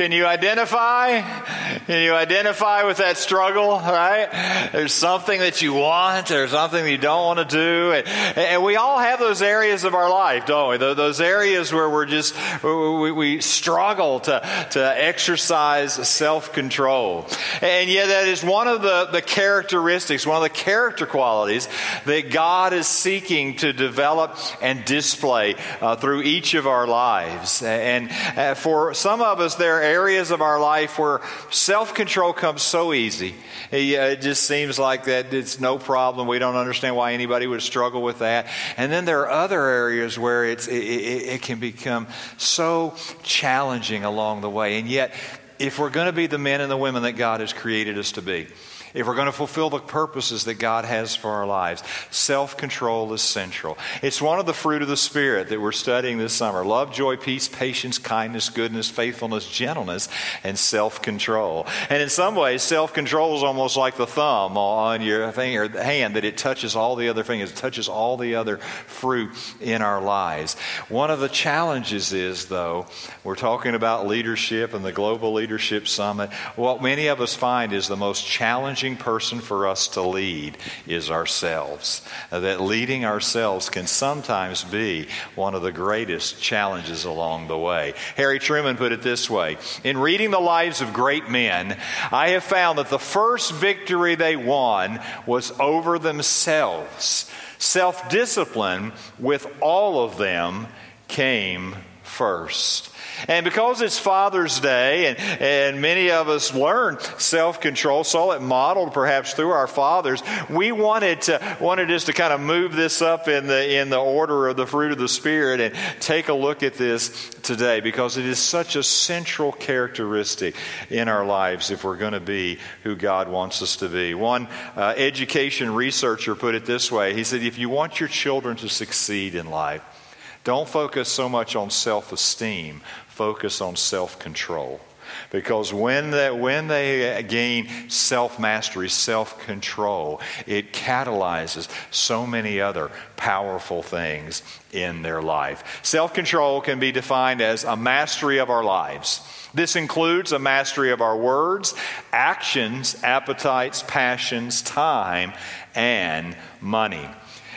Can you identify? Can you identify with that struggle, right? There's something that you want, there's something you don't want to do. And, and we all have those areas of our life, don't we? Those areas where we're just, we, we struggle to, to exercise self control. And yet, that is one of the, the characteristics, one of the character qualities that God is seeking to develop and display uh, through each of our lives. And uh, for some of us, there areas of our life where self control comes so easy. It just seems like that it's no problem. We don't understand why anybody would struggle with that. And then there are other areas where it's, it, it, it can become so challenging along the way. And yet, if we're going to be the men and the women that God has created us to be, if we're going to fulfill the purposes that God has for our lives, self control is central. It's one of the fruit of the Spirit that we're studying this summer love, joy, peace, patience, kindness, goodness, faithfulness, gentleness, and self control. And in some ways, self control is almost like the thumb on your finger, hand that it touches all the other fingers, it touches all the other fruit in our lives. One of the challenges is, though, we're talking about leadership and the Global Leadership Summit. What many of us find is the most challenging challenging person for us to lead is ourselves. Uh, that leading ourselves can sometimes be one of the greatest challenges along the way. Harry Truman put it this way In reading the lives of great men, I have found that the first victory they won was over themselves. Self discipline with all of them came first. And because it's Father's Day, and, and many of us learn self control, saw it modeled perhaps through our fathers, we wanted to wanted just to kind of move this up in the in the order of the fruit of the Spirit and take a look at this today because it is such a central characteristic in our lives if we're going to be who God wants us to be. One uh, education researcher put it this way: He said, "If you want your children to succeed in life." Don't focus so much on self esteem, focus on self control. Because when they, when they gain self mastery, self control, it catalyzes so many other powerful things in their life. Self control can be defined as a mastery of our lives. This includes a mastery of our words, actions, appetites, passions, time, and money.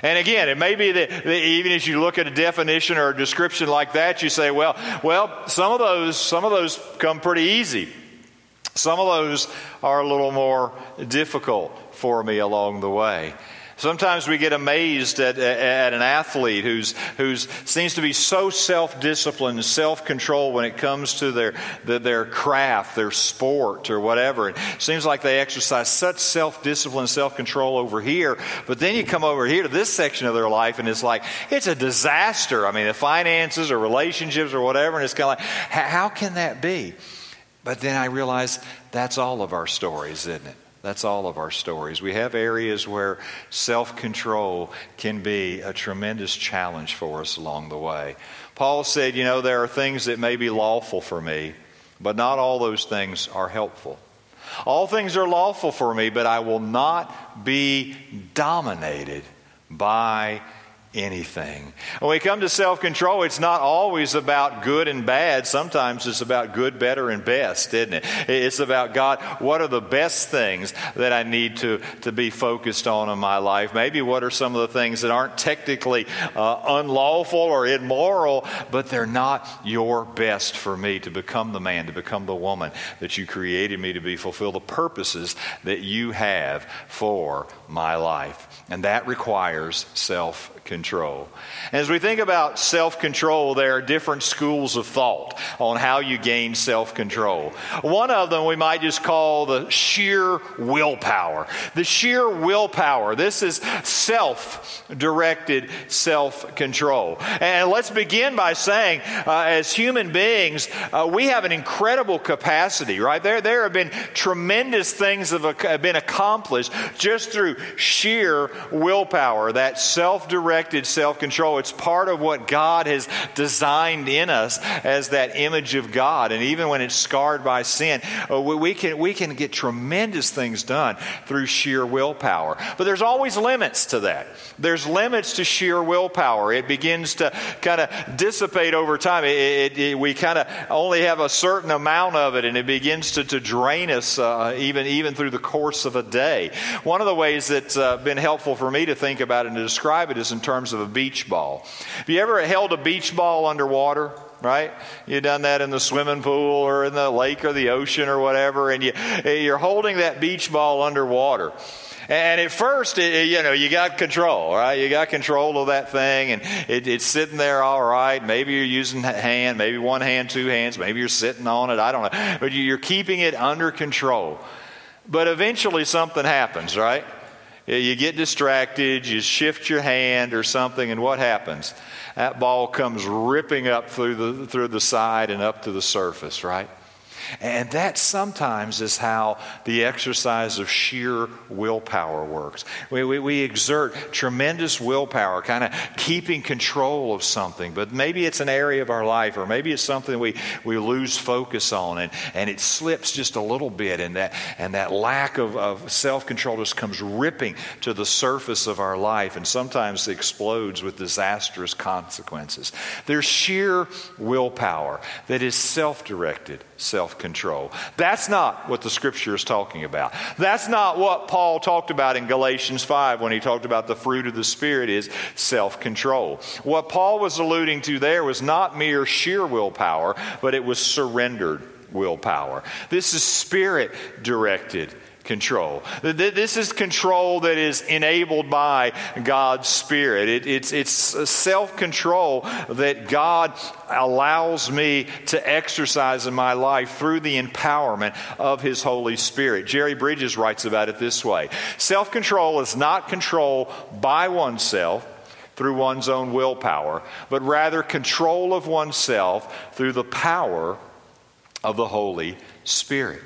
And again, it may be that, that even as you look at a definition or a description like that, you say, well, well, some of those, some of those come pretty easy. Some of those are a little more difficult for me along the way. Sometimes we get amazed at, at an athlete who's, who's seems to be so self disciplined self control when it comes to their, their craft, their sport, or whatever. It seems like they exercise such self discipline, self control over here, but then you come over here to this section of their life and it's like, it's a disaster. I mean, the finances or relationships or whatever, and it's kind of like, how can that be? But then I realize that's all of our stories, isn't it? That's all of our stories. We have areas where self control can be a tremendous challenge for us along the way. Paul said, You know, there are things that may be lawful for me, but not all those things are helpful. All things are lawful for me, but I will not be dominated by anything. When we come to self control, it's not always about good and bad. Sometimes it's about good, better, and best, isn't it? It's about God, what are the best things that I need to, to be focused on in my life? Maybe what are some of the things that aren't technically uh, unlawful or immoral, but they're not your best for me to become the man, to become the woman that you created me to be, fulfill the purposes that you have for my life. And that requires self control. As we think about self control, there are different schools of thought on how you gain self control. One of them we might just call the sheer willpower. The sheer willpower. This is self directed self control. And let's begin by saying, uh, as human beings, uh, we have an incredible capacity, right? There, there have been tremendous things that have been accomplished just through sheer willpower, that self directed directed self control. It's part of what God has designed in us as that image of God. And even when it's scarred by sin, uh, we can, we can get tremendous things done through sheer willpower. But there's always limits to that. There's limits to sheer willpower. It begins to kind of dissipate over time. It, it, it, we kind of only have a certain amount of it, and it begins to, to drain us uh, even, even through the course of a day. One of the ways that's uh, been helpful for me to think about it and to describe it is in terms of a beach ball. Have you ever held a beach ball underwater? right? You've done that in the swimming pool or in the lake or the ocean or whatever, and you, eh, you're holding that beach ball underwater. And at first, it, you know, you got control, right? You got control of that thing, and it, it's sitting there all right. Maybe you're using hand, maybe one hand, two hands, maybe you're sitting on it. I don't know. But you're keeping it under control. But eventually, something happens, right? You get distracted, you shift your hand or something, and what happens? That ball comes ripping up through the, through the side and up to the surface, right? And that sometimes is how the exercise of sheer willpower works. We, we, we exert tremendous willpower, kind of keeping control of something, but maybe it's an area of our life, or maybe it's something we, we lose focus on, and, and it slips just a little bit, and that, and that lack of, of self control just comes ripping to the surface of our life, and sometimes explodes with disastrous consequences. There's sheer willpower that is self directed self control. That's not what the scripture is talking about. That's not what Paul talked about in Galatians 5 when he talked about the fruit of the Spirit is self control. What Paul was alluding to there was not mere sheer willpower, but it was surrendered willpower. This is spirit directed control. This is control that is enabled by God's Spirit. It, it's it's self control that God allows me to exercise in my life through the empowerment of His Holy Spirit. Jerry Bridges writes about it this way Self control is not control by oneself through one's own willpower, but rather control of oneself through the power of the Holy Spirit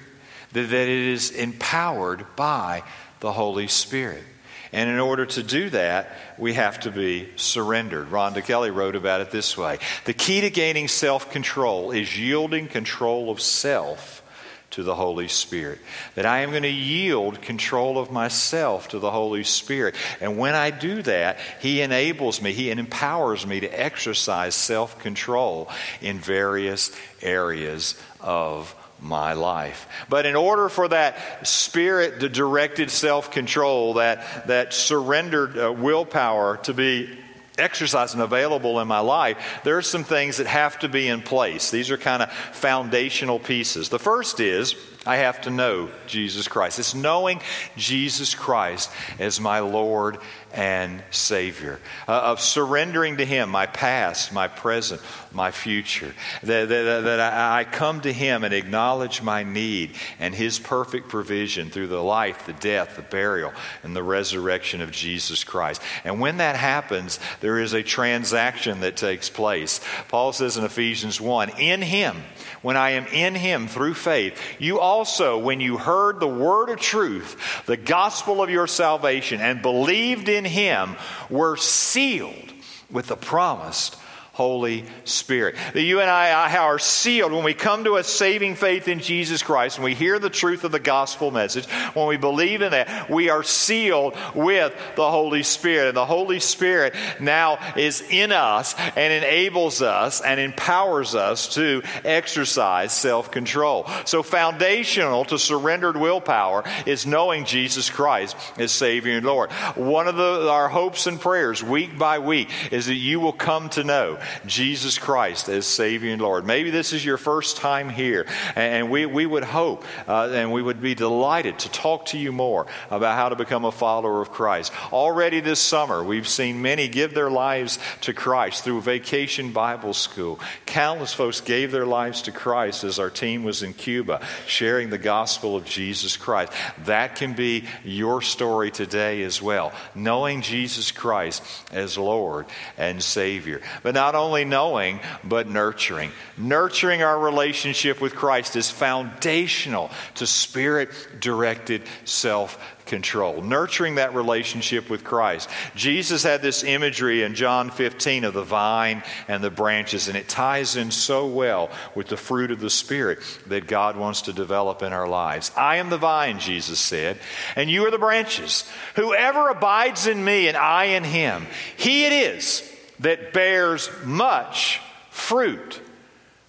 that it is empowered by the Holy Spirit. And in order to do that, we have to be surrendered. Rhonda Kelley wrote about it this way The key to gaining self control is yielding control of self to the Holy Spirit. That I am going to yield control of myself to the Holy Spirit. And when I do that, He enables me, He empowers me to exercise self control in various areas of my life. But in order for that spirit the directed self control, that, that surrendered uh, willpower to be exercised and available in my life, there are some things that have to be in place. These are kind of foundational pieces. The first is I have to know Jesus Christ. It's knowing Jesus Christ as my Lord and Savior, uh, of surrendering to Him my past, my present, my future. That, that, that I, I come to Him and acknowledge my need and His perfect provision through the life, the death, the burial, and the resurrection of Jesus Christ. And when that happens, there is a transaction that takes place. Paul says in Ephesians 1 In Him, when I am in Him through faith, you also, when you heard the word of truth, the gospel of your salvation, and believed in him were sealed with the promised Holy Spirit. That you and I are sealed when we come to a saving faith in Jesus Christ, when we hear the truth of the gospel message, when we believe in that, we are sealed with the Holy Spirit. And the Holy Spirit now is in us and enables us and empowers us to exercise self control. So, foundational to surrendered willpower is knowing Jesus Christ as Savior and Lord. One of the, our hopes and prayers, week by week, is that you will come to know Jesus Christ as Savior and Lord. Maybe this is your first time here, and we, we would hope uh, and we would be delighted to talk to you more about how to become a follower of Christ. Already this summer, we've seen many give their lives to Christ through Vacation Bible School. Countless folks gave their lives to Christ as our team was in Cuba sharing the gospel of Jesus Christ. That can be your story today as well, knowing Jesus Christ as Lord and Savior. But not only knowing, but nurturing. Nurturing our relationship with Christ is foundational to spirit directed self control, nurturing that relationship with Christ. Jesus had this imagery in John 15 of the vine and the branches, and it ties in so well with the fruit of the Spirit that God wants to develop in our lives. I am the vine, Jesus said, and you are the branches. Whoever abides in me and I in him, he it is that bears much fruit.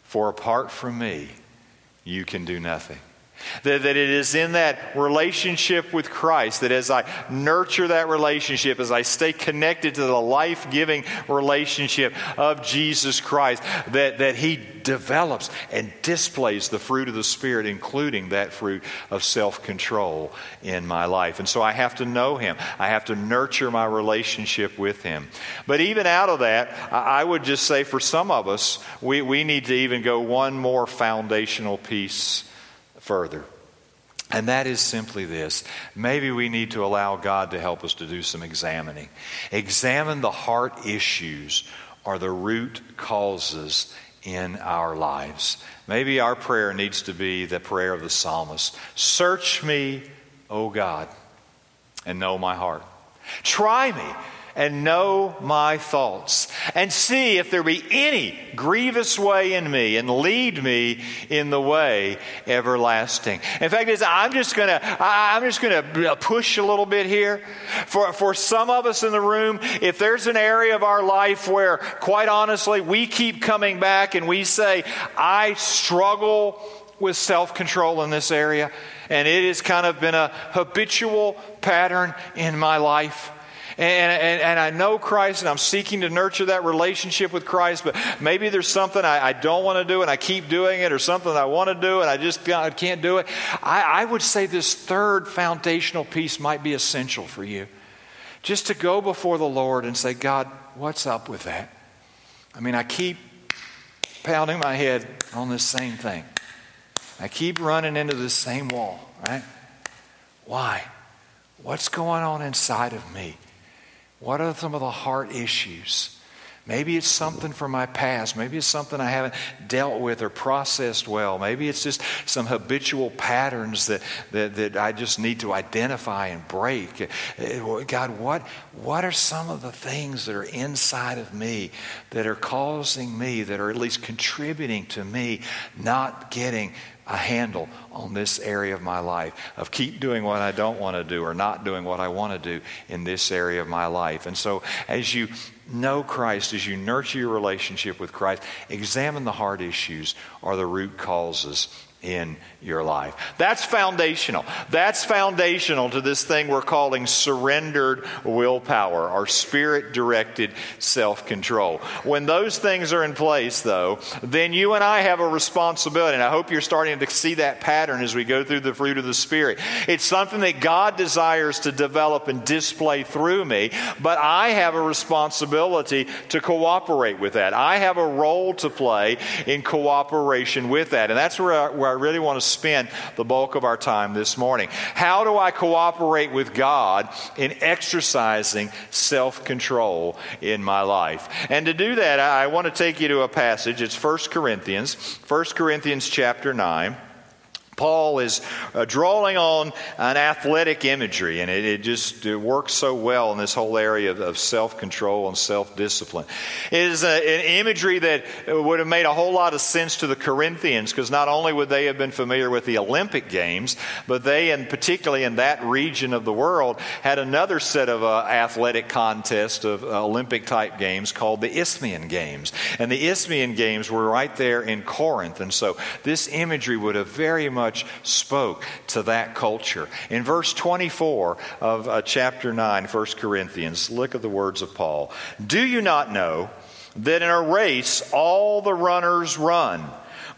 For apart from me, you can do nothing. That, that it is in that relationship with Christ that as I nurture that relationship, as I stay connected to the life giving relationship of Jesus Christ, that, that He develops and displays the fruit of the Spirit, including that fruit of self control in my life. And so I have to know Him, I have to nurture my relationship with Him. But even out of that, I would just say for some of us, we, we need to even go one more foundational piece further. And that is simply this. Maybe we need to allow God to help us to do some examining. Examine the heart issues or the root causes in our lives. Maybe our prayer needs to be the prayer of the psalmist Search me, O God, and know my heart. Try me and know my thoughts, and see if there be any grievous way in me, and lead me in the way everlasting. In fact, I'm just gonna I'm just gonna push a little bit here. For for some of us in the room, if there's an area of our life where, quite honestly, we keep coming back and we say, I struggle with self control in this area, and it has kind of been a habitual pattern in my life and, and, and, I know Christ and I'm seeking to nurture that relationship with Christ, but maybe there's something I, I don't want to do and I keep doing it, or something I want to do and I just God, can't do it. I, I would say this third foundational piece might be essential for you. Just to go before the Lord and say, God, what's up with that? I mean, I keep pounding my head on this same thing. I keep running into this same wall, right? Why? What's going on inside of me? What are some of the heart issues? Maybe it's something from my past. Maybe it's something I haven't dealt with or processed well. Maybe it's just some habitual patterns that, that, that I just need to identify and break. Eh, eh, God, what, what are some of the things that are inside of me that are causing me, that are at least contributing to me not getting a handle on this area of my life, of keep doing what I don't want to do or not doing what I want to do in this area of my life. And so, as you know Christ, as you nurture your relationship with Christ, examine the heart issues or the root causes in your life. That's foundational. That's foundational to this thing we're calling surrendered willpower or spirit directed self control. When those things are in place, though, then you and I have a responsibility. And I hope you're starting to see that pattern as we go through the fruit of the Spirit. It's something that God desires to develop and display through me, but I have a responsibility to cooperate with that. I have a role to play in cooperation with that. And that's where I, where I really want to spend the bulk of our time this morning. How do I cooperate with God in exercising self control in my life? And to do that, I want to take you to a passage. It's 1 Corinthians, 1 Corinthians chapter 9. Paul is uh, drawing on an athletic imagery, and it, it just it works so well in this whole area of, of self control and self discipline. It is a, an imagery that would have made a whole lot of sense to the Corinthians because not only would they have been familiar with the Olympic Games, but they, and particularly in that region of the world, had another set of uh, athletic contests of uh, Olympic type games called the Isthmian Games. And the Isthmian Games were right there in Corinth. And so this imagery would have very much much spoke to that culture. In verse 24 of uh, chapter 9, 1 Corinthians, look at the words of Paul. Do you not know that in a race all the runners run,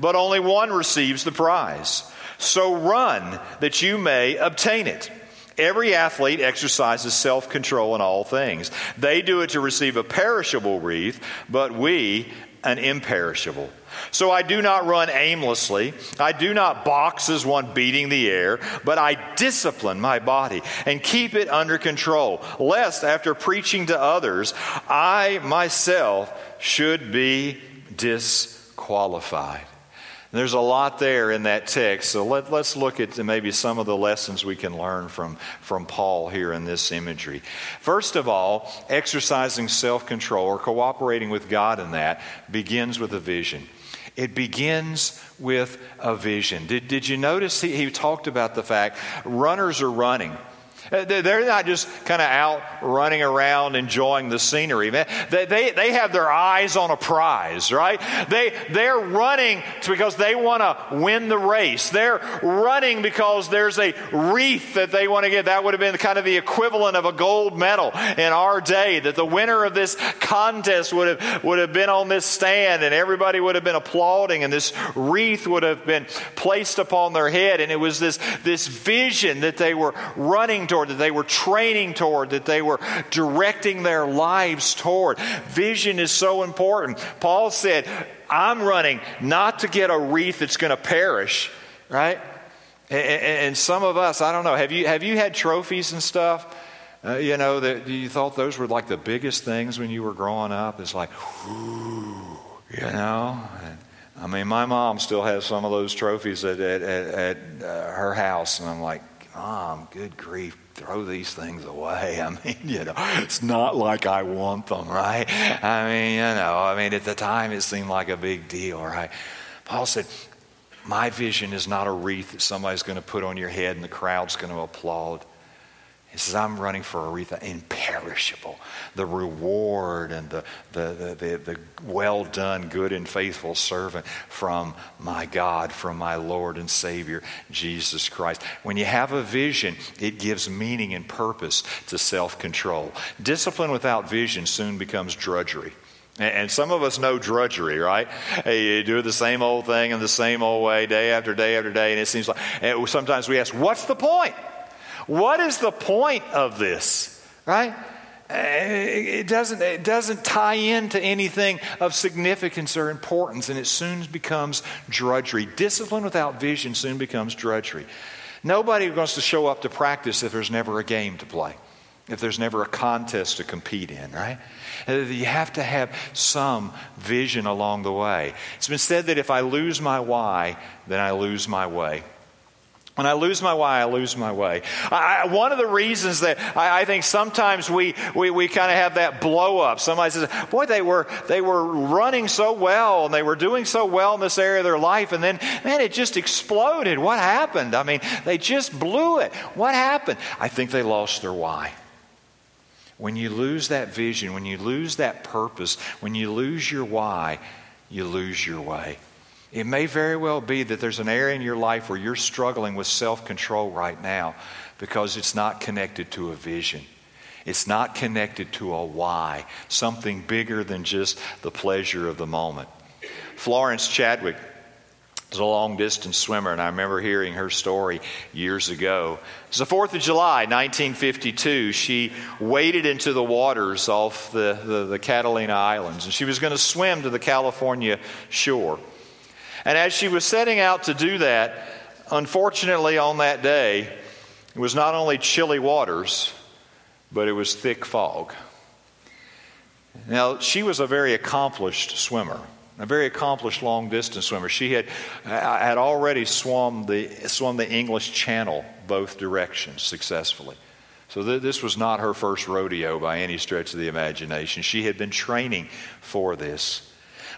but only one receives the prize? So run that you may obtain it. Every athlete exercises self control in all things. They do it to receive a perishable wreath, but we an imperishable. So I do not run aimlessly. I do not box as one beating the air, but I discipline my body and keep it under control, lest after preaching to others, I myself should be disqualified. There's a lot there in that text. So let, us look at maybe some of the lessons we can learn from, from Paul here in this imagery. First of all, exercising self control or cooperating with God in that begins with a vision. It begins with a vision. Did, did you notice he, he talked about the fact runners are running? They're not just kind of out running around enjoying the scenery. They, they, they have their eyes on a prize, right? They, they're running because they want to win the race. They're running because there's a wreath that they want to get. That would have been kind of the equivalent of a gold medal in our day, that the winner of this contest would have, would have been on this stand and everybody would have been applauding and this wreath would have been placed upon their head. And it was this, this vision that they were running toward, that they were training toward, that they were directing their lives toward. Vision is so important. Paul said, I'm running not to get a wreath that's going to perish, right? And some of us, I don't know, have you, have you had trophies and stuff? Uh, you know, that you thought those were like the biggest things when you were growing up. It's like, you know. And, I mean, my mom still has some of those trophies at, at, at, at uh, her house, and I'm like, Mom, good grief, throw these things away. I mean, you know, it's not like I want them, right? I mean, you know, I mean, at the time it seemed like a big deal, right? Paul said, My vision is not a wreath that somebody's going to put on your head and the crowd's going to applaud. He says, I'm running for a wreath imperishable. The reward and the, the, the, the, well done, good and faithful servant from my God, from my Lord and Savior, Jesus Christ. When you have a vision, it gives meaning and purpose to self control. Discipline without vision soon becomes drudgery. And some of us know drudgery, right? You do the same old thing in the same old way day after day after day, and it seems like sometimes we ask, What's the point? What is the point of this? Right? Eh, it doesn't, it doesn't tie into anything of significance or importance, and it soon becomes drudgery. Discipline without vision soon becomes drudgery. Nobody wants to show up to practice if there's never a game to play, if there's never a contest to compete in, right? Eh, you have to have some vision along the way. It's been said that if I lose my why, then I lose my way. When I lose my why, I lose my way. I, one of the reasons that I, I think sometimes we, we, we kind of have that blow up. Somebody says, Boy, they were, they were running so well and they were doing so well in this area of their life, and then, man, it just exploded. What happened? I mean, they just blew it. What happened? I think they lost their why. When you lose that vision, when you lose that purpose, when you lose your why, you lose your way. It may very well be that there's an area in your life where you're struggling with self control right now because it's not connected to a vision. It's not connected to a why, something bigger than just the pleasure of the moment. Florence Chadwick is a long distance swimmer, and I remember hearing her story years ago. It was the 4th of July, 1952. She waded into the waters off the, the, the Catalina Islands, and she was going to swim to the California shore. And as she was setting out to do that, unfortunately, on that day, it was not only chilly waters, but it was thick fog. Now, she was a very accomplished swimmer, a very accomplished long distance swimmer. She had, uh, had already swum the, swum the English Channel both directions successfully. So, th- this was not her first rodeo by any stretch of the imagination. She had been training for this.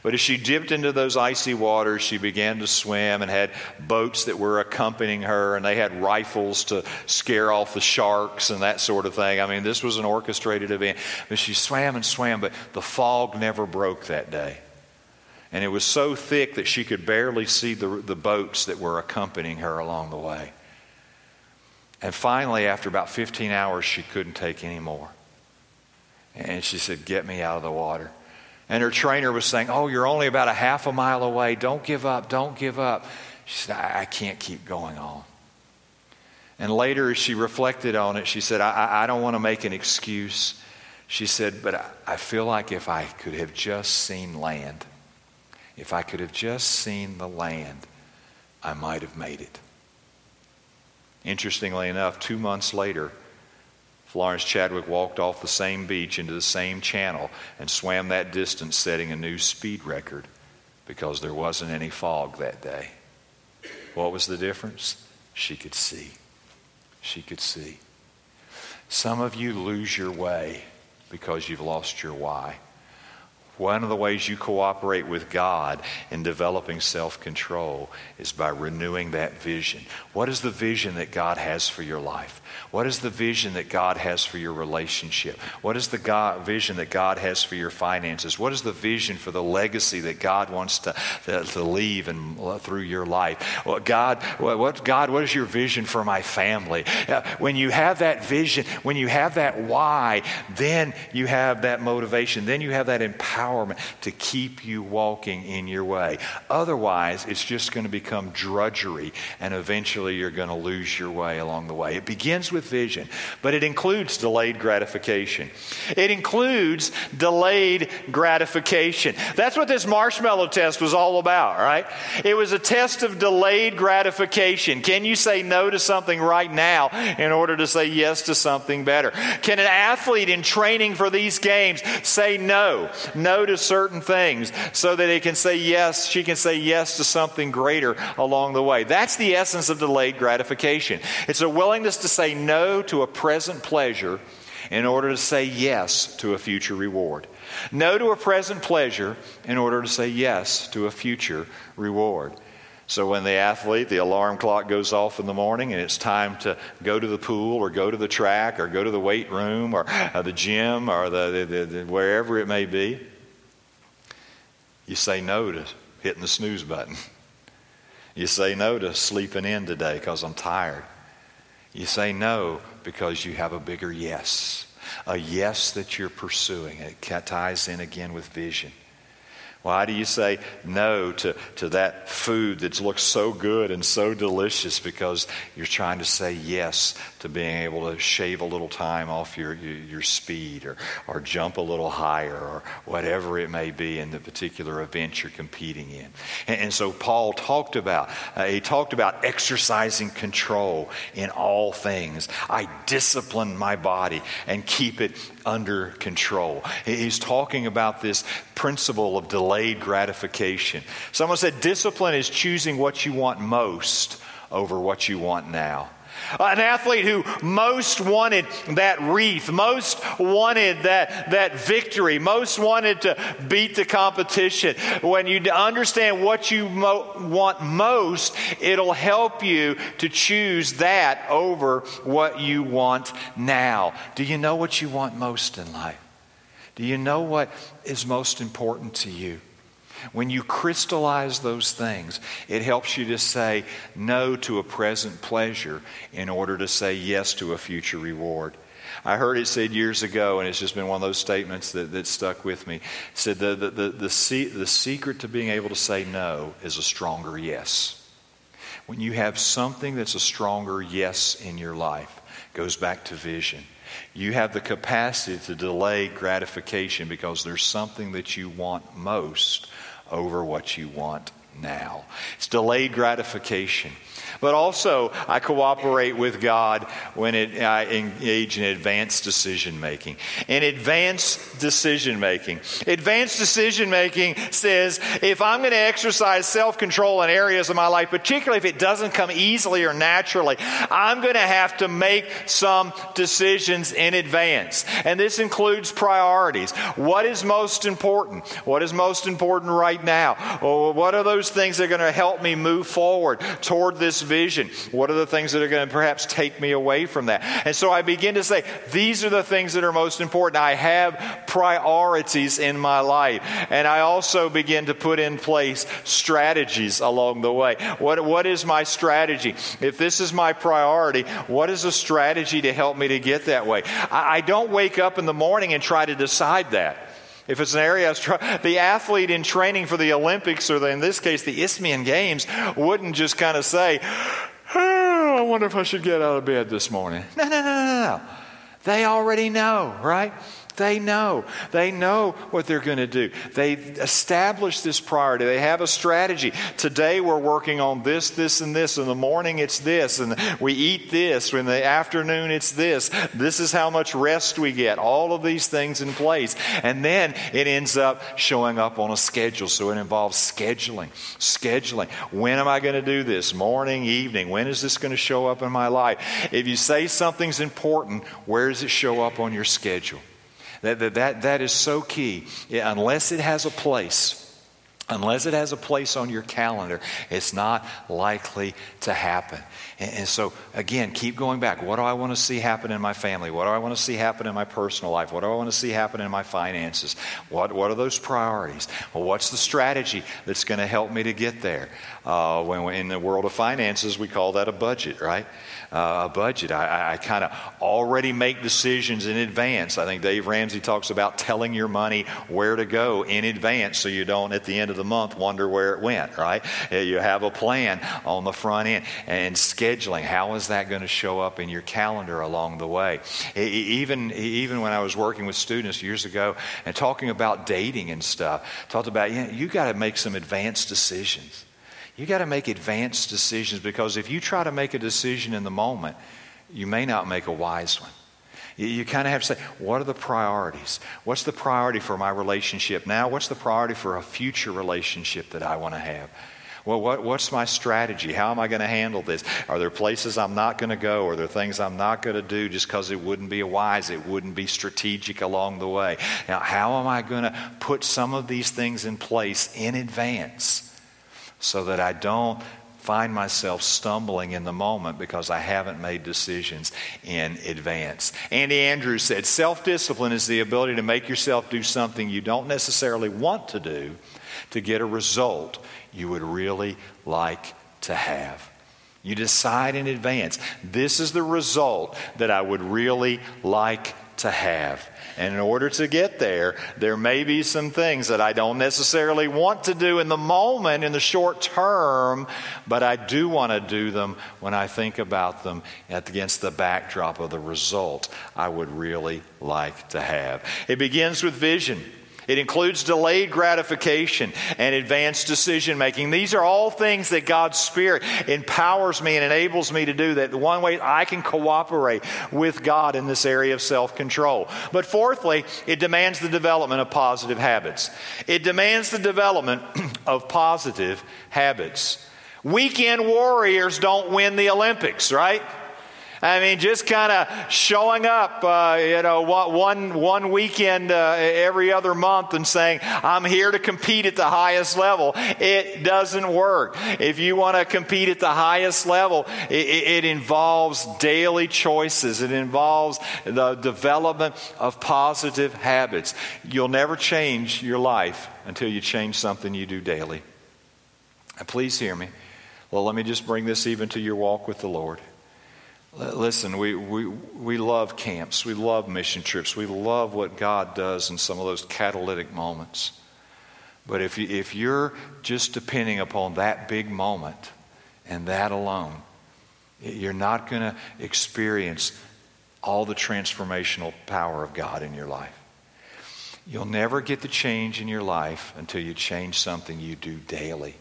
But as she dipped into those icy waters, she began to swim and had boats that were accompanying her, and they had rifles to scare off the sharks and that sort of thing. I mean, this was an orchestrated event. But she swam and swam, but the fog never broke that day. And it was so thick that she could barely see the, the boats that were accompanying her along the way. And finally, after about 15 hours, she couldn't take any more. And she said, Get me out of the water. And her trainer was saying, Oh, you're only about a half a mile away. Don't give up. Don't give up. She said, I, I can't keep going on. And later, as she reflected on it, she said, I, I don't want to make an excuse. She said, But I, I feel like if I could have just seen land, if I could have just seen the land, I might have made it. Interestingly enough, two months later, Florence Chadwick walked off the same beach into the same channel and swam that distance, setting a new speed record because there wasn't any fog that day. What was the difference? She could see. She could see. Some of you lose your way because you've lost your why. One of the ways you cooperate with God in developing self control is by renewing that vision. What is the vision that God has for your life? What is the vision that God has for your relationship? What is the God, vision that God has for your finances? What is the vision for the legacy that God wants to, to, to leave and through your life? What God, what, God, what is your vision for my family? Uh, when you have that vision, when you have that why, then you have that motivation. Then you have that empowerment to keep you walking in your way. Otherwise, it's just going to become drudgery, and eventually you're going to lose your way along the way. It begins with with vision, but it includes delayed gratification. It includes delayed gratification. That's what this marshmallow test was all about, right? It was a test of delayed gratification. Can you say no to something right now in order to say yes to something better? Can an athlete in training for these games say no, no to certain things so that it can say yes, she can say yes to something greater along the way? That's the essence of delayed gratification. It's a willingness to say no no to a present pleasure in order to say yes to a future reward. No to a present pleasure in order to say yes to a future reward. So when the athlete, the alarm clock goes off in the morning and it's time to go to the pool or go to the track or go to the weight room or uh, the gym or the, the, the, wherever it may be, you say no to hitting the snooze button. You say no to sleeping in today because I'm tired. You say no because you have a bigger yes, a yes that you're pursuing. It ties in again with vision. Why do you say no to, to that food that looks so good and so delicious? Because you're trying to say yes to being able to shave a little time off your, your, your, speed or, or jump a little higher or whatever it may be in the particular event you're competing in. And, and so Paul talked about, uh, he talked about exercising control in all things. I discipline my body and keep it under control. He's talking about this principle of delayed gratification. Someone said discipline is choosing what you want most over what you want now. An athlete who most wanted that wreath, most wanted that, that victory, most wanted to beat the competition. When you understand what you mo- want most, it'll help you to choose that over what you want now. Do you know what you want most in life? Do you know what is most important to you? When you crystallize those things, it helps you to say no to a present pleasure in order to say yes to a future reward. I heard it said years ago, and it's just been one of those statements that, that stuck with me. It said the, the, the, the, the secret to being able to say no is a stronger yes. When you have something that's a stronger yes in your life, goes back to vision. You have the capacity to delay gratification because there's something that you want most over what you want now. It's delayed gratification. But also, I cooperate with God when it, I engage in advanced decision making. In advanced decision making, advanced decision making says if I'm going to exercise self control in areas of my life, particularly if it doesn't come easily or naturally, I'm going to have to make some decisions in advance. And this includes priorities. What is most important? What is most important right now? what are those things that are going to help me move forward toward this vision? What are the things that are going to perhaps take me away from that? And so I begin to say, these are the things that are most important. I have priorities in my life. And I also begin to put in place strategies along the way. What, what is my strategy? If this is my priority, what is a strategy to help me to get that way? I, I don't wake up in the morning and try to decide that. If it's an area the athlete in training for the Olympics, or the, in this case, the Isthmian Games, wouldn't just kind of say, oh, I wonder if I should get out of bed this morning. No, no, no, no, no. They already know, right? They know. They know what they're going to do. They establish this priority. They have a strategy. Today we're working on this, this, and this. In the morning it's this, and we eat this. In the afternoon it's this. This is how much rest we get. All of these things in place. And then it ends up showing up on a schedule. So it involves scheduling. Scheduling. When am I going to do this? Morning, evening. When is this going to show up in my life? If you say something's important, where does it show up on your schedule? That, that, that, that is so key. Unless it has a place, unless it has a place on your calendar, it's not likely to happen. And, and, so, again, keep going back. What do I want to see happen in my family? What do I want to see happen in my personal life? What do I want to see happen in my finances? What, what are those priorities? Well, what's the strategy that's going to help me to get there? Uh, when, in the world of finances, we call that a budget, right? Uh, a budget. I, I kind of already make decisions in advance. I think Dave Ramsey talks about telling your money where to go in advance so you don't at the end of the month wonder where it went, right? Uh, you have a plan on the front end and scheduling. How is that going to show up in your calendar along the way? Even, even when I was working with students years ago and talking about dating and stuff, talked about, you, know, you got to make some advanced decisions. You got to make advanced decisions because if you try to make a decision in the moment, you may not make a wise one. You, kind of have to say, what are the priorities? What's the priority for my relationship now? What's the priority for a future relationship that I want to have? Well, what, what's my strategy? How am I going to handle this? Are there places I'm not going to go? Are there things I'm not going to do just because it wouldn't be wise? It wouldn't be strategic along the way. Now, how am I going to put some of these things in place in advance? So that I don't find myself stumbling in the moment because I haven't made decisions in advance. Andy Andrews said self discipline is the ability to make yourself do something you don't necessarily want to do to get a result you would really like to have. You decide in advance, this is the result that I would really like to have. And in order to get there, there may be some things that I don't necessarily want to do in the moment, in the short term, but I do want to do them when I think about them against the backdrop of the result I would really like to have. It begins with vision. It includes delayed gratification and advanced decision making. These are all things that God's Spirit empowers me and enables me to do. That the one way I can cooperate with God in this area of self control. But fourthly, it demands the development of positive habits. It demands the development of positive habits. Weekend warriors don't win the Olympics, right? I mean, just kind of showing up, uh, you know, one, one weekend uh, every other month and saying, I'm here to compete at the highest level. It doesn't work. If you want to compete at the highest level, it, it involves daily choices. It involves the development of positive habits. You'll never change your life until you change something you do daily. And please hear me. Well, let me just bring this even to your walk with the Lord. Listen, we, we, we love camps. We love mission trips. We love what God does in some of those catalytic moments. But if, you, if you're just depending upon that big moment and that alone, you're not going to experience all the transformational power of God in your life. You'll never get the change in your life until you change something you do daily.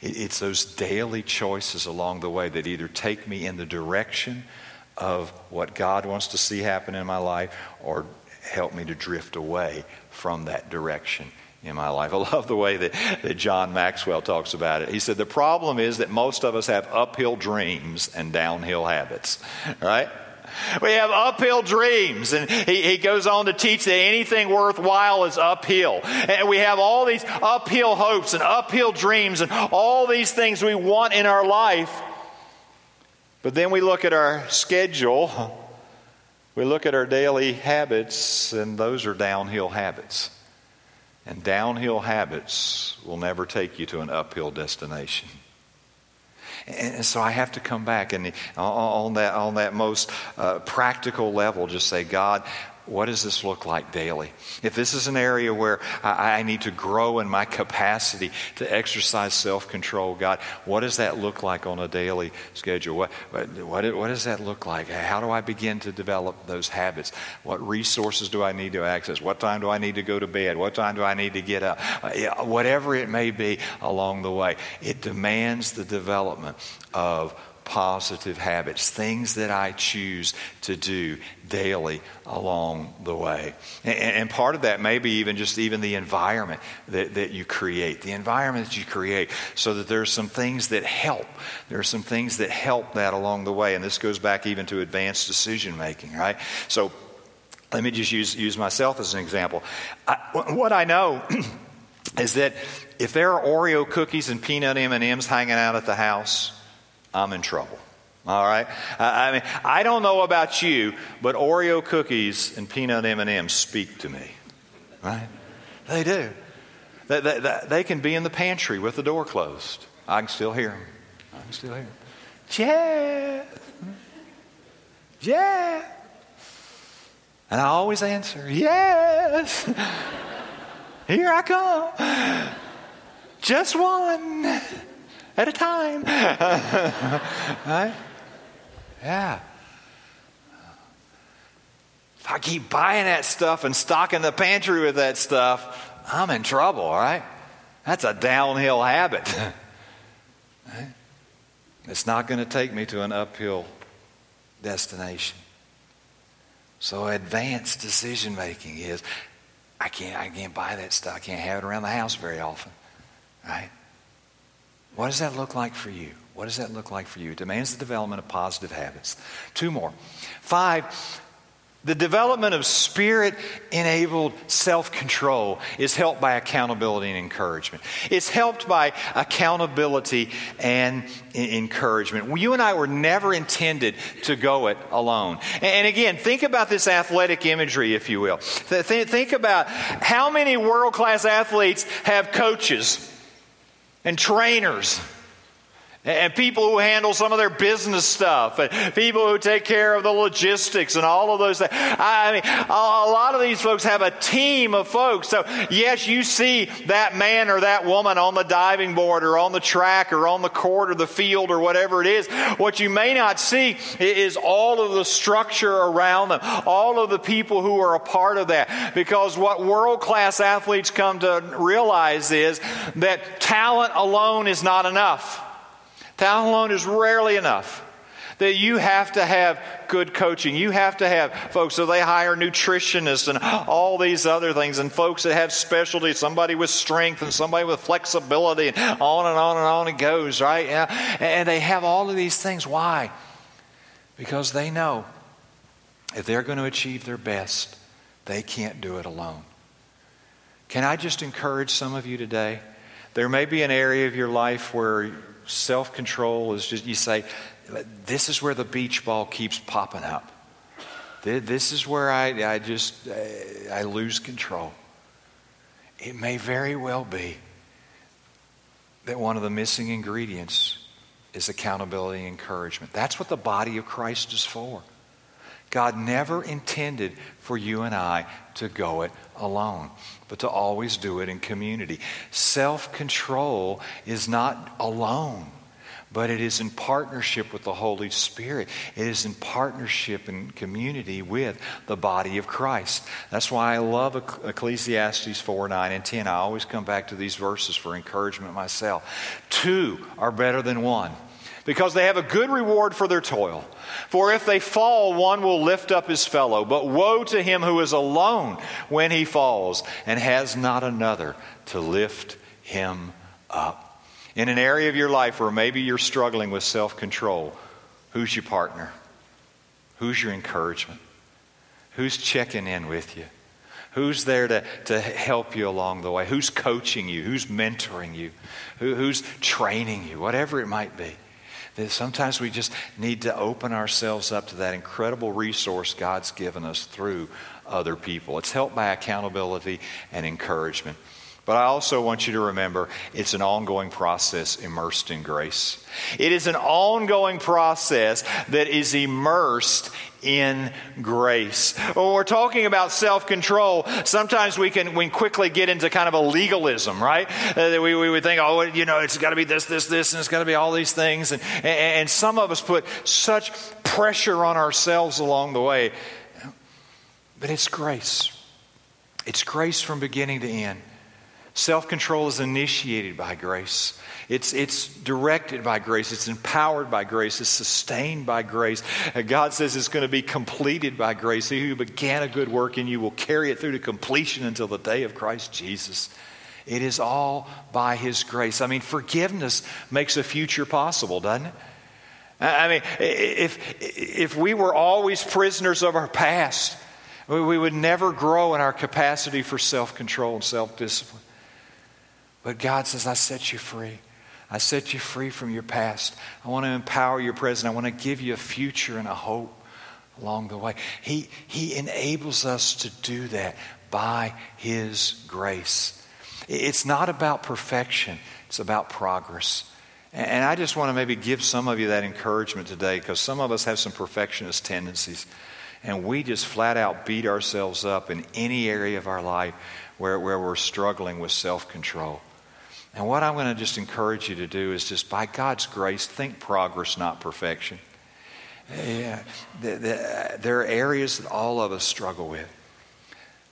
It's those daily choices along the way that either take me in the direction of what God wants to see happen in my life or help me to drift away from that direction in my life. I love the way that, that John Maxwell talks about it. He said, The problem is that most of us have uphill dreams and downhill habits, right? We have uphill dreams. And he, he goes on to teach that anything worthwhile is uphill. And we have all these uphill hopes and uphill dreams and all these things we want in our life. But then we look at our schedule, we look at our daily habits, and those are downhill habits. And downhill habits will never take you to an uphill destination. And so I have to come back and on that, on that most uh, practical level, just say, God, what does this look like daily? If this is an area where I, I need to grow in my capacity to exercise self control, God, what does that look like on a daily schedule? What, what, what, does that look like? How do I begin to develop those habits? What resources do I need to access? What time do I need to go to bed? What time do I need to get up? Uh, whatever it may be along the way, it demands the development of positive habits, things that I choose to do daily along the way. And, and, part of that may be even just even the environment that, that you create, the environment that you create, so that there's some things that help. There are some things that help that along the way. And this goes back even to advanced decision making, right? So let me just use, use myself as an example. I, what I know is that if there are Oreo cookies and peanut M&Ms hanging out at the house, I'm in trouble. All right. I mean, I don't know about you, but Oreo cookies and peanut M&Ms speak to me. Right? They do. They, they, they can be in the pantry with the door closed. I can still hear them. I can still hear them. Yeah. Yeah. And I always answer, yes. Here I come. Just one at a time. right? Yeah. If I keep buying that stuff and stocking the pantry with that stuff, I'm in trouble, right? That's a downhill habit. It's not going to take me to an uphill destination. So advanced decision making is I can't I can't buy that stuff. I can't have it around the house very often. Right? What does that look like for you? What does that look like for you? It demands the development of positive habits. Two more. Five, the development of spirit enabled self control is helped by accountability and encouragement. It's helped by accountability and encouragement. You and I were never intended to go it alone. And again, think about this athletic imagery, if you will. Think about how many world class athletes have coaches and trainers and people who handle some of their business stuff, and people who take care of the logistics and all of those things. I mean, a lot of these folks have a team of folks. So, yes, you see that man or that woman on the diving board or on the track or on the court or the field or whatever it is. What you may not see is all of the structure around them, all of the people who are a part of that. Because what world class athletes come to realize is that talent alone is not enough. Talent alone is rarely enough. That you have to have good coaching. You have to have folks, so they hire nutritionists and all these other things, and folks that have specialties, somebody with strength and somebody with flexibility, and on and on and on it goes, right? And they have all of these things. Why? Because they know if they're going to achieve their best, they can't do it alone. Can I just encourage some of you today? There may be an area of your life where self control is just, you say, this is where the beach ball keeps popping up. This is where I, I just, I lose control. It may very well be that one of the missing ingredients is accountability and encouragement. That's what the body of Christ is for. God never intended for you and I to go it alone, but to always do it in community. Self control is not alone, but it is in partnership with the Holy Spirit. It is in partnership and community with the body of Christ. That's why I love Ecclesiastes 4 9 and 10. I always come back to these verses for encouragement myself. Two are better than one because they have a good reward for their toil. For if they fall, one will lift up his fellow. But woe to him who is alone when he falls and has not another to lift him up. In an area of your life where maybe you're struggling with self control, who's your partner? Who's your encouragement? Who's checking in with you? Who's there to, to help you along the way? Who's coaching you? Who's mentoring you? Who, who's training you? Whatever it might be sometimes we just need to open ourselves up to that incredible resource God's given us through other people. It's helped by accountability and encouragement. But I also want you to remember it's an ongoing process immersed in grace. It is an ongoing process that is immersed in grace. When we're talking about self control, sometimes we can, we quickly get into kind of a legalism, right? Uh, we, we would think, oh, you know, it's got to be this, this, this, and it's got to be all these things. And, and some of us put such pressure on ourselves along the way. But it's grace. It's grace from beginning to end. Self control is initiated by grace. It's, it's directed by grace. It's empowered by grace. It's sustained by grace. And God says it's going to be completed by grace. He who began a good work in you will carry it through to completion until the day of Christ Jesus. It is all by His grace. I mean, forgiveness makes a future possible, doesn't it? I mean, if, if we were always prisoners of our past, we would never grow in our capacity for self control and self discipline. But God says, I set you free. I set you free from your past. I want to empower your present. I want to give you a future and a hope along the way. He, he enables us to do that by His grace. It's not about perfection, it's about progress. And I just want to maybe give some of you that encouragement today because some of us have some perfectionist tendencies. And we just flat out beat ourselves up in any area of our life where, where we're struggling with self control. And what I'm going to just encourage you to do is just by God's grace, think progress, not perfection. Yeah, the, the, there are areas that all of us struggle with.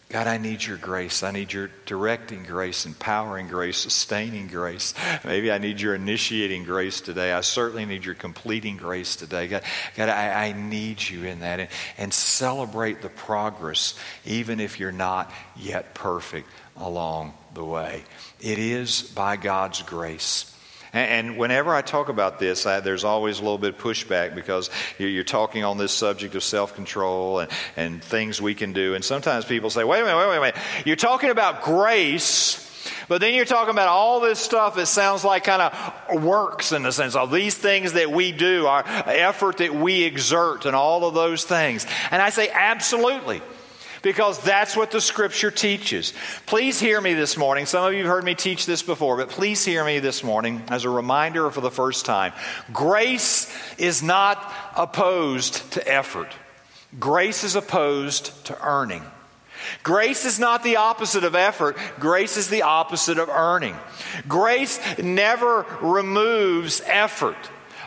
God, I need your grace. I need your directing grace, empowering grace, sustaining grace. Maybe I need your initiating grace today. I certainly need your completing grace today. God, God I, I need you in that. And, and celebrate the progress, even if you're not yet perfect along the way. It is by God's grace. And whenever I talk about this, I, there's always a little bit of pushback because you're talking on this subject of self control and, and things we can do. And sometimes people say, wait a minute, wait, wait, minute, You're talking about grace. But then you're talking about all this stuff that sounds like kind of works in the sense of these things that we do, our effort that we exert, and all of those things. And I say, absolutely because that's what the scripture teaches. Please hear me this morning. Some of you have heard me teach this before, but please hear me this morning as a reminder for the first time. Grace is not opposed to effort, grace is opposed to earning. Grace is not the opposite of effort. Grace is the opposite of earning. Grace never removes effort.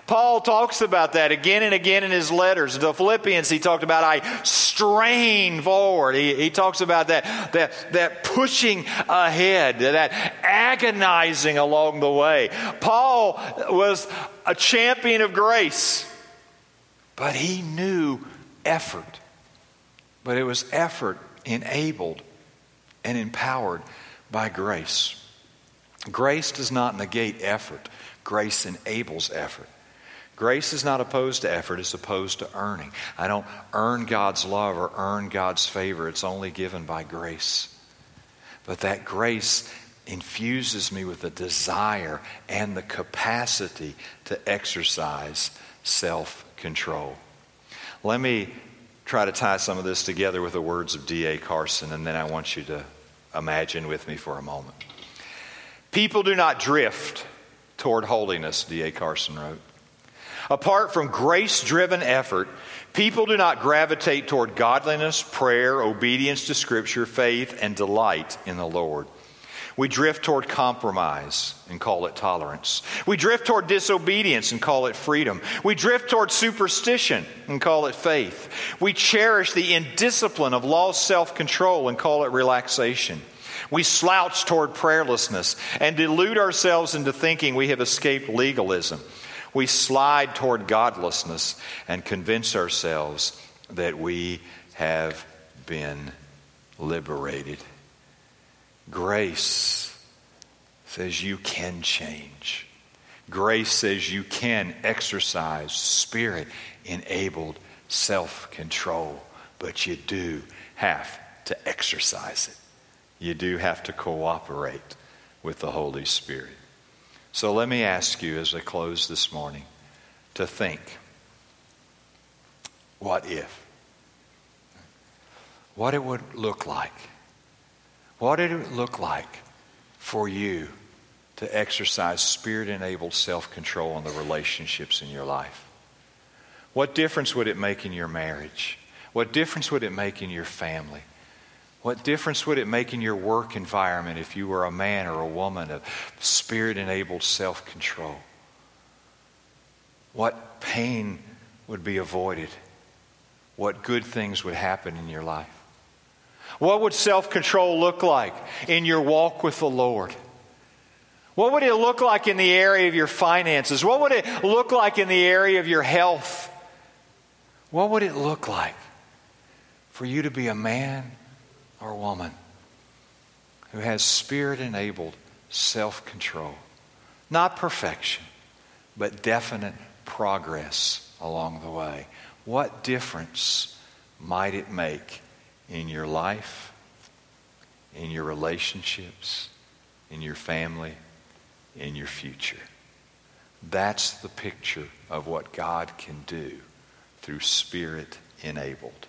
Paul talks about that again and again in his letters. The Philippians, he talked about, I strain forward. He, he talks about that, that, that pushing ahead, that agonizing along the way. Paul was a champion of grace, but he knew effort. But it was effort enabled and empowered by grace. Grace does not negate effort, grace enables effort. Grace is not opposed to effort, it's opposed to earning. I don't earn God's love or earn God's favor, it's only given by grace. But that grace infuses me with the desire and the capacity to exercise self control. Let me try to tie some of this together with the words of D.A. Carson, and then I want you to imagine with me for a moment. People do not drift toward holiness, D.A. Carson wrote. Apart from grace driven effort, people do not gravitate toward godliness, prayer, obedience to Scripture, faith, and delight in the Lord. We drift toward compromise and call it tolerance. We drift toward disobedience and call it freedom. We drift toward superstition and call it faith. We cherish the indiscipline of lost self control and call it relaxation. We slouch toward prayerlessness and delude ourselves into thinking we have escaped legalism we slide toward godlessness and convince ourselves that we have been liberated. Grace says you can change. Grace says you can exercise spirit enabled self control, but you do have to exercise it. You do have to cooperate with the Holy Spirit. So let me ask you as I close this morning to think what if? What it would look like. What did it look like for you to exercise spirit enabled self control in the relationships in your life? What difference would it make in your marriage? What difference would it make in your family? What difference would it make in your work environment if you were a man or a woman of spirit enabled self control? What pain would be avoided? What good things would happen in your life? What would self control look like in your walk with the Lord? What would it look like in the area of your finances? What would it look like in the area of your health? What would it look like for you to be a man or woman who has spirit enabled self control? Not perfection, but definite progress along the way. What difference might it make in your life, in your relationships, in your family, in your future? That's the picture of what God can do through spirit enabled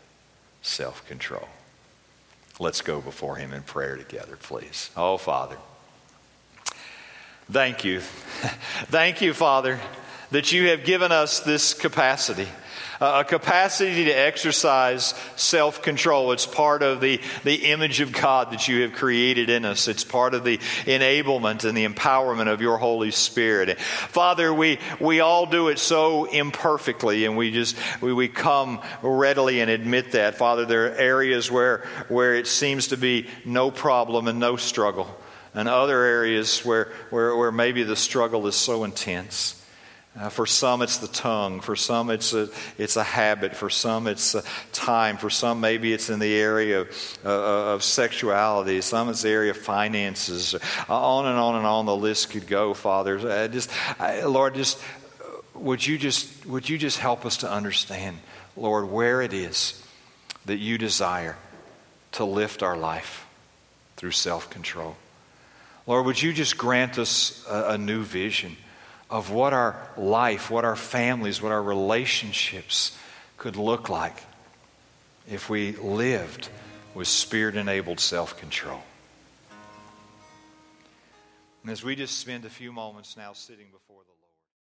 self control. Let's go before Him in prayer together, please. Oh, Father, thank you. thank you, Father, that you have given us this capacity a capacity to exercise self control. It's part of the, the image of God that you have created in us. It's part of the enablement and the empowerment of your Holy Spirit. Father, we, we all do it so imperfectly, and we just we, we come readily and admit that. Father, there are areas where, where it seems to be no problem and no struggle, and other areas where, where, where maybe the struggle is so intense. Uh, for some, it's the tongue. For some, it's a, it's a habit. For some, it's time. For some, maybe it's in the area of, uh, uh, of sexuality. Some, it's the area of finances. Uh, on and on and on the list could go, Father. I just, Lord, just would you just would you just help us to understand, Lord, where it is that you desire to lift our life through self control. Lord, would you just grant us a, a new vision? Of what our life, what our families, what our relationships could look like if we lived with spirit enabled self control. And as we just spend a few moments now sitting before.